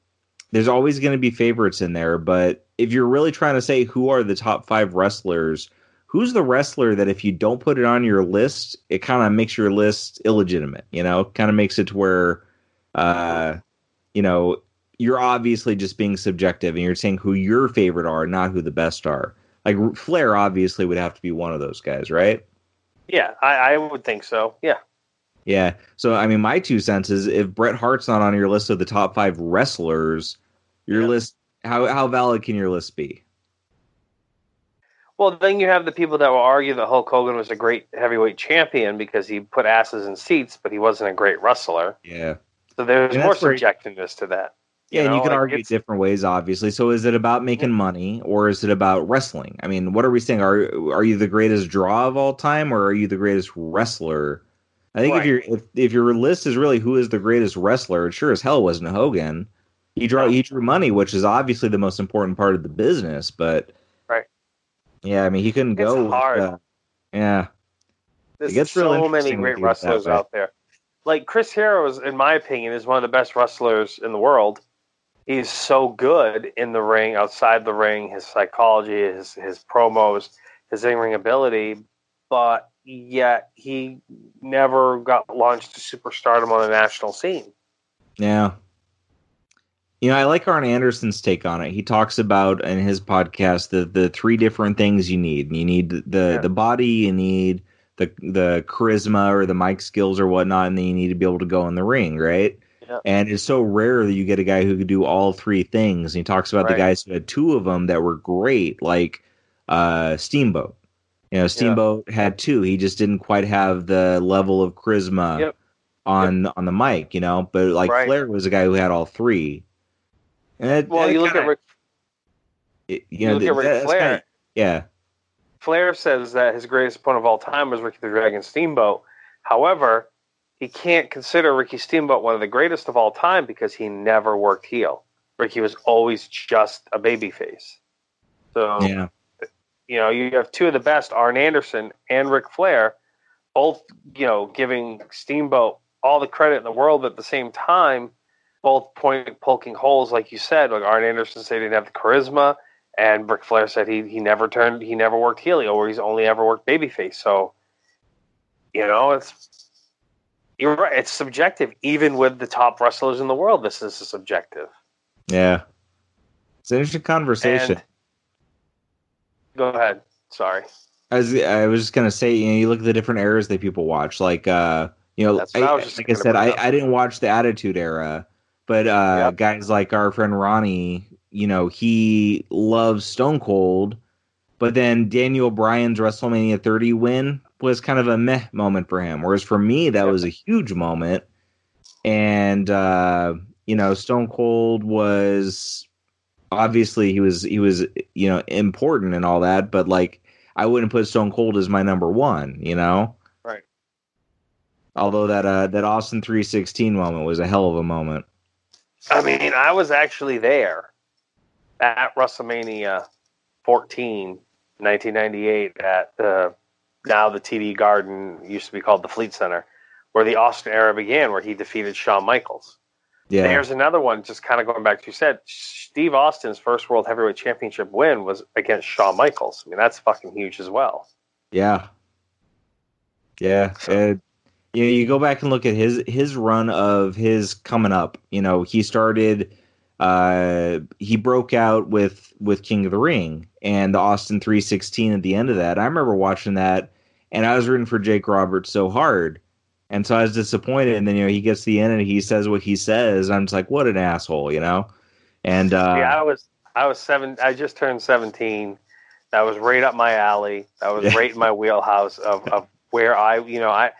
there's always going to be favorites in there, but if you're really trying to say who are the top five wrestlers, who's the wrestler that if you don't put it on your list, it kind of makes your list illegitimate, you know, kind of makes it to where, uh, you know, you're obviously just being subjective and you're saying who your favorite are, not who the best are. Like Flair obviously would have to be one of those guys, right? Yeah, I, I would think so. Yeah. Yeah. So I mean, my two cents is if Bret Hart's not on your list of the top five wrestlers, your Yeah. list how how valid can your list be? Well, then you have the people that will argue that Hulk Hogan was a great heavyweight champion because he put asses in seats, but he wasn't a great wrestler. Yeah. So there's more subjectiveness to that. Yeah, and you can like, argue different ways, obviously. So, is it about making money, or is it about wrestling? I mean, what are we saying? Are are you the greatest draw of all time, or are you the greatest wrestler? I think if your if, if your list is really who is the greatest wrestler, it sure as hell wasn't Hogan. He draw No. he drew money, which is obviously the most important part of the business. But Right. Yeah, I mean, he couldn't It's go. with, hard. uh, yeah, There's gets real so many great with you that wrestlers out there. Like Chris Hero is, in my opinion, is one of the best wrestlers in the world. He's so good in the ring, outside the ring, his psychology, his his promos, his in ring ability, but yet he never got launched to superstardom on the national scene. Yeah. You know, I like Arn Anderson's take on it. He talks about in his podcast the the three different things you need. You need the Yeah. the body, you need the the charisma or the mic skills or whatnot, and then you need to be able to go in the ring, right? Yeah. And it's so rare that you get a guy who could do all three things. And he talks about the guys who had two of them that were great, like uh, Steamboat. You know, Steamboat had two. He just didn't quite have the level of charisma Yep. on on the mic, you know. But like Right. Flair was a guy who had all three. And that, Well, that you look kinda- at Ric, it- you you know, look that- at Ric Flair. kinda- yeah, Flair says that his greatest opponent of all time was Ricky the Dragon Steamboat. However, he can't consider Ricky Steamboat one of the greatest of all time because he never worked heel. Ricky was always just a babyface. So yeah, you know, you have two of the best, Arn Anderson and Ric Flair, both, you know, giving Steamboat all the credit in the world but at the same time, both point poking holes, like you said. Like Arn Anderson said he didn't have the charisma, and Ric Flair said he he never turned he never worked heel or he's only ever worked babyface. So you know, it's you're right, it's subjective. Even with the top wrestlers in the world, this is subjective. yeah. It's an interesting conversation. And go ahead. Sorry. I was I was just gonna say, you know, you look at the different eras that people watch. Like, uh, you know, I, I like I said, I. I didn't watch the Attitude Era, but uh, Yep. guys like our friend Ronnie, you know, he loves Stone Cold, but then Daniel Bryan's WrestleMania 30 win was kind of a meh moment for him. Whereas for me, that Yep. was a huge moment, and uh, you know, Stone Cold was obviously he was he was you know important and all that, but like I wouldn't put Stone Cold as my number one, you know. Right. Although that uh that Austin three sixteen moment was a hell of a moment. I mean, I was actually there at WrestleMania 14, 1998, at uh, now the TD Garden, used to be called the Fleet Center, where the Austin era began, where he defeated Shawn Michaels. Yeah, There's another one, just kind of going back to you said. Steve Austin's first World Heavyweight Championship win was against Shawn Michaels. I mean, that's fucking huge as well. Yeah. Yeah. So- And, you know, you go back and look at his his run of his coming up. You know, he started uh he broke out with with King of the Ring and the Austin 316 at the end of that. I remember watching that and I was rooting for Jake Roberts so hard. And so I was disappointed and then you know he gets to the end and he says what he says. I'm just like what an asshole, you know? And uh yeah, I was I was seven. I just turned seventeen. That was right up my alley. That was Yeah. right in my wheelhouse of, of where I, you know, I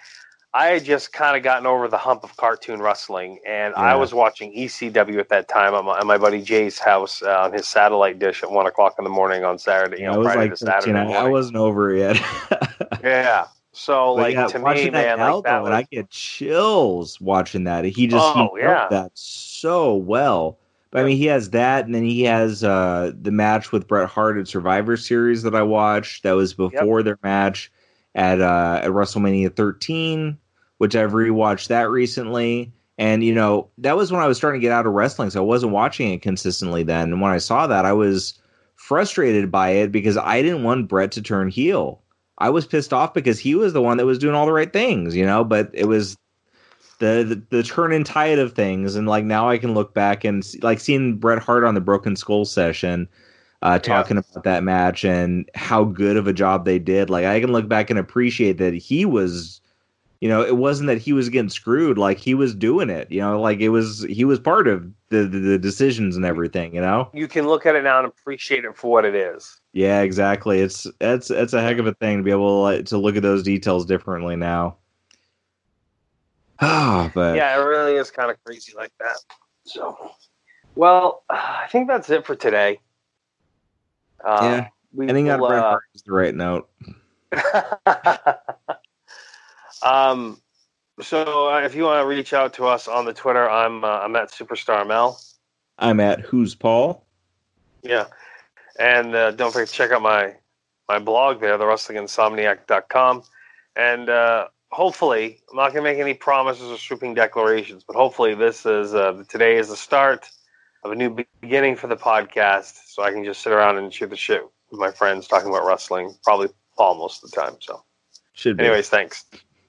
I had just kind of gotten over the hump of cartoon wrestling, and I was watching ECW at that time at my, at my buddy Jay's house uh, on his satellite dish at one o'clock in the morning on Saturday. You I know, was Friday like to Saturday 13, I, wasn't over yet. yeah. So But like yeah, to me, man, now, like that though, and I get chills watching that. He just Oh, he yeah. that so well. But I mean, he has that, and then he has uh, the match with Bret Hart at Survivor Series that I watched. That was before their match at uh, at WrestleMania 13, which I've rewatched that recently. And you know, that was when I was starting to get out of wrestling, so I wasn't watching it consistently then. And when I saw that, I was frustrated by it because I didn't want Bret to turn heel. I was pissed off because he was the one that was doing all the right things, you know, but it was the the, the turn and tide of things and like now I can look back and see, like seeing Bret Hart on the Broken Skull session uh talking about that match and how good of a job they did. Like I can look back and appreciate that he was you know, it wasn't that he was getting screwed, like he was doing it, you know, like it was he was part of the the, the decisions and everything, you know? you can look at it now and appreciate it for what it is. Yeah, exactly. It's it's it's a heck of a thing to be able to, to look at those details differently now. Ah, but yeah, it really is kind of crazy like that. So, well, I think that's it for today. Uh, Yeah, we ending on uh, is the right note. um, so uh, if you want to reach out to us on the Twitter, I'm uh, I'm at Superstar Mel. I'm at Who's Paul. Yeah, and uh, don't forget to check out my my blog there, thewrestlinginsomniac.com, and uh, hopefully I'm not going to make any promises or sweeping declarations, but hopefully this is uh, today is the start of a new beginning for the podcast, so I can just sit around and shoot the shit with my friends talking about wrestling, probably Paul most of the time. So, Should be. anyways, thanks.